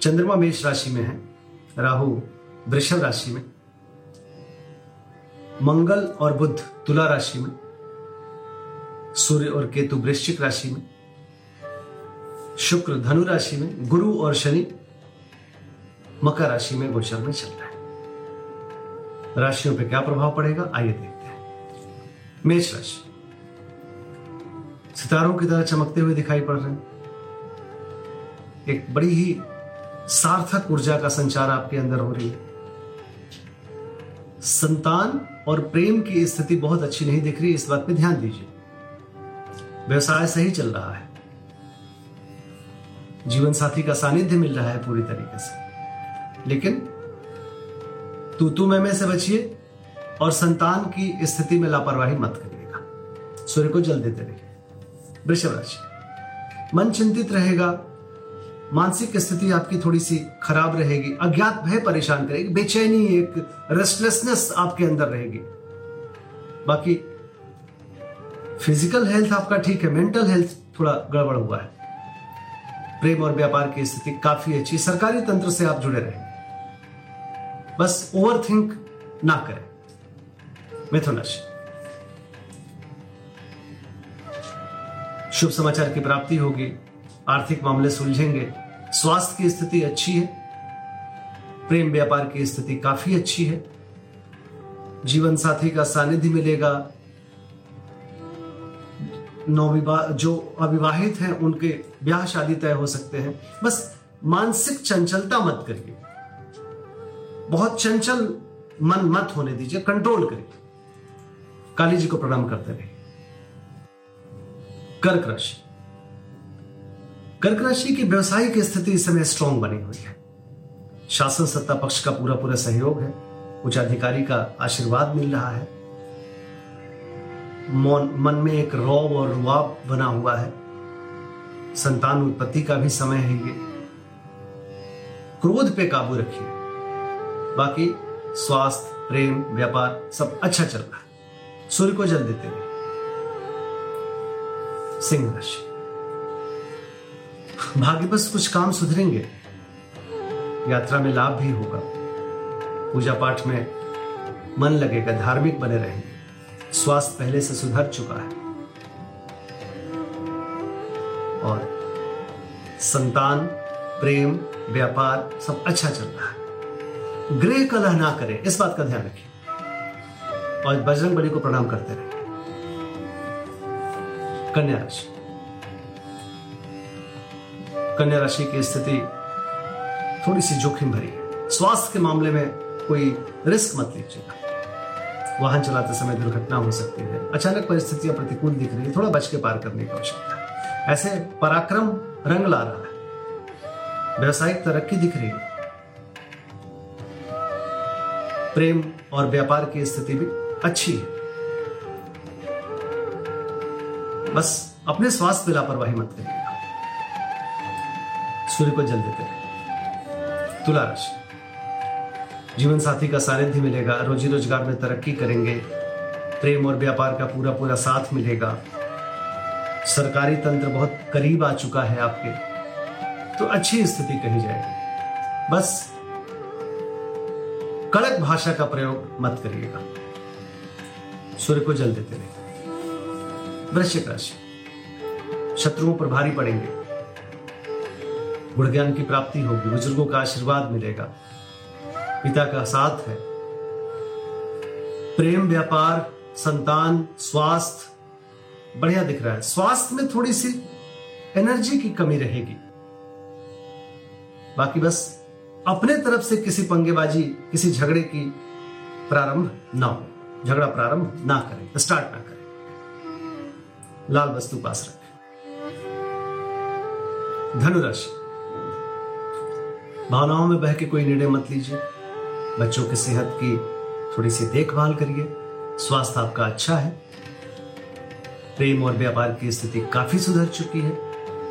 चंद्रमा मेष राशि में है, राहु वृषभ राशि में, मंगल और बुध तुला राशि में, सूर्य और केतु वृश्चिक राशि में, शुक्र धनु राशि में, गुरु और शनि मकर राशि में गोचर में चल रहा है। राशियों पे क्या प्रभाव पड़ेगा? आइए देखते हैं। मेष राशि। सितारों की तरह चमकते हुए दिखाई पड़ रहे हैं। एक बड़ी ही सार्थक ऊर्जा का संचार आपके अंदर हो रही है। संतान और प्रेम की स्थिति बहुत अच्छी नहीं दिख रही, इस बात पे ध्यान दीजिए। व्यवसाय सही चल रहा है। जीवन साथी का सानिध्य मिल रहा है पूरी तरीके से। लेकिन तू तू मैं से बचिए और संतान की स्थिति में लापरवाही मत करिएगा। सूर्य को जल देते रहिए। वृषभ राशि। मन चिंतित रहेगा मानसिक स्थिति आपकी थोड़ी सी खराब रहेगी, अज्ञात भय परेशान करेगी, बेचैनी, एक रेस्टलेसनेस आपके अंदर रहेगी। बाकी फ़िज़िकल हेल्थ आपका ठीक है मेंटल हेल्थ थोड़ा गड़बड़ हुआ है। प्रेम और व्यापार की स्थिति काफ़ी अच्छी, सरकारी तंत्र से आप जुड़े रहेंगे। बस ओवर थिंक ना करें। मिथुन राशि शुभ समाचार की प्राप्ति होगी। आर्थिक मामले सुलझेंगे। स्वास्थ्य की स्थिति अच्छी है। प्रेम व्यापार की स्थिति काफ़ी अच्छी है। जीवन साथी का सानिध्य मिलेगा। नवविवाह जो अविवाहित हैं, उनके ब्याह शादी तय हो सकते हैं। बस मानसिक चंचलता मत करिए। बहुत चंचल मन मत होने दीजिए, कंट्रोल करिए। काली जी को प्रणाम करते रहिए। कर्क राशि। कर्क राशि की व्यवसायिक स्थिति इस समय स्ट्रांग बनी हुई है। शासन सत्ता पक्ष का पूरा पूरा सहयोग है। उच्च अधिकारी का आशीर्वाद मिल रहा है। मौन, मन में एक रौब और रुआब बना हुआ है। संतान उत्पत्ति का भी समय है ये। क्रोध पे काबू रखिए। बाकी स्वास्थ्य, प्रेम, व्यापार सब अच्छा चल रहा है। सूर्य को जल देते रहे सिंह राशि। भाग्य बस कुछ काम सुधरेंगे। यात्रा में लाभ भी होगा। पूजा पाठ में मन लगेगा, धार्मिक बने रहेंगे स्वास्थ्य पहले से सुधर चुका है। और संतान, प्रेम, व्यापार सब अच्छा चल रहा है। गृह कलह ना करें, इस बात का ध्यान रखिए और बजरंग बली को प्रणाम करते रहे। कन्या राशि कन्या राशि की स्थिति थोड़ी सी जोखिम भरी है। स्वास्थ्य के मामले में कोई रिस्क मत लीजिएगा। वाहन चलाते समय दुर्घटना हो सकती है। अचानक परिस्थितियाँ प्रतिकूल दिख रही है। थोड़ा बच के पार करने की आवश्यकता है। ऐसे पराक्रम रंग ला रहा है। व्यवसायिक तरक्की दिख रही है। प्रेम और व्यापार की स्थिति भी अच्छी है। बस अपने स्वास्थ्य में लापरवाही मत करिएगा सूर्य को जल देते हैं। तुला राशि जीवन साथी का सानिध्य मिलेगा रोजी रोज़गार में तरक्की करेंगे, प्रेम और व्यापार का पूरा पूरा साथ मिलेगा। सरकारी तंत्र बहुत करीब आ चुका है आपके तो अच्छी स्थिति कही जाएगी। बस कड़क भाषा का प्रयोग मत करिएगा। सूर्य को जल देते रहे वृश्चिक राशि। शत्रुओं पर भारी पड़ेंगे। गुण ज्ञान की प्राप्ति होगी, बुज़ुर्गों का आशीर्वाद मिलेगा। पिता का साथ है। प्रेम, व्यापार, संतान, स्वास्थ्य, बढ़िया दिख रहा है। स्वास्थ्य में थोड़ी सी एनर्जी की कमी रहेगी। बाकी बस अपने तरफ़ से किसी पंगेबाजी, किसी झगड़े की प्रारंभ ना हो। झगड़ा प्रारंभ ना करें, स्टार्ट ना करें। लाल वस्तु पास रखें। धनुराशि। भावनाओं में बह के कोई निर्णय मत लीजिए। बच्चों की सेहत की थोड़ी सी देखभाल करिए। स्वास्थ्य आपका अच्छा है। प्रेम और व्यापार की स्थिति काफ़ी सुधर चुकी है।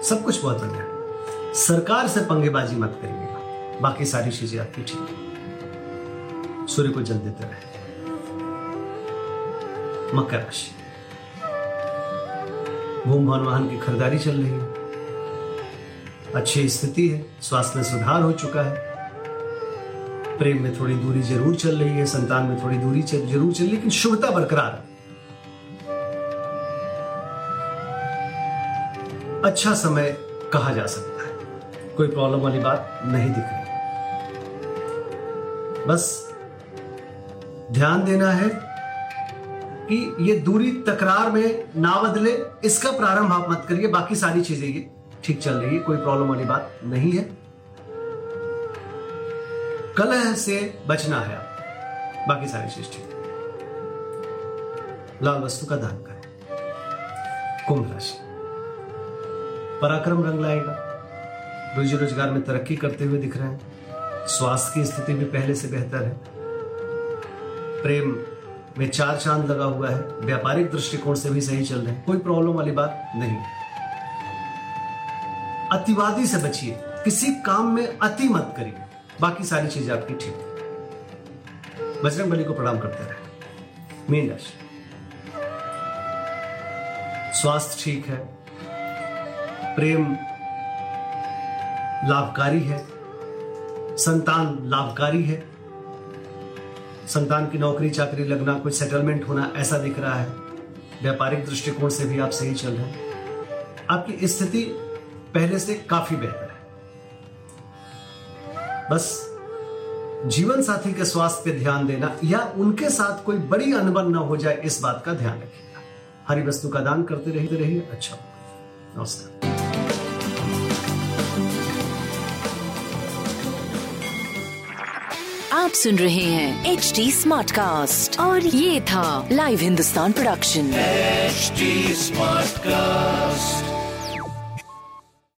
सब कुछ बहुत बढ़िया है। सरकार से पंगेबाजी मत करिएगा बाकी सारी चीज़ें आपकी ठीक है। सूर्य को जल देते रहे। मकर राशि। भूम भवन वाहन की खरीदारी चल रही है। अच्छी स्थिति है स्वास्थ्य में सुधार हो चुका है। प्रेम में थोड़ी दूरी ज़रूर चल रही है संतान में थोड़ी दूरी चल, ज़रूर चल रही लेकिन शुभता बरकरार है। अच्छा समय कहा जा सकता है। कोई प्रॉब्लम वाली बात नहीं दिख रही। बस ध्यान देना है कि ये दूरी तकरार में ना बदले इसका प्रारंभ आप मत करिए बाकी सारी चीज़ें ये ठीक चल रही है, कोई प्रॉब्लम वाली बात नहीं है। कलह से बचना है आप बाकी सारी चीज़ ठीक। लाल वस्तु का दान करें। कुंभ राशि। पराक्रम रंग लाएगा। रोजी रोज़गार में तरक्की करते हुए दिख रहे हैं। स्वास्थ्य की स्थिति भी पहले से बेहतर है। प्रेम में चार चाँद लगा हुआ है। व्यापारिक दृष्टिकोण से भी सही चल रहे हैं। कोई प्रॉब्लम वाली बात नहीं अतिवादी से बचिए। किसी काम में अति मत करिए। बाकी सारी चीज़ें आपकी ठीक है। बजरंग बली को प्रणाम करते रहे। मीन राशि। स्वास्थ्य ठीक है। प्रेम लाभकारी है। संतान लाभकारी है। संतान की नौकरी चाकरी लगना, कोई सेटलमेंट होना, ऐसा दिख रहा है। व्यापारिक दृष्टिकोण से भी आप सही चल रहे हैं। आपकी स्थिति पहले से काफ़ी बेहतर है। बस जीवन साथी के स्वास्थ्य पे ध्यान देना या उनके साथ कोई बड़ी अनबन ना हो जाए इस बात का ध्यान रखिएगा। हरी वस्तु का दान करते रहते रहिए। अच्छा नमस्कार। आप सुन रहे हैं एच डी स्मार्ट कास्ट और ये था live Hindustan production H smart Smartcast.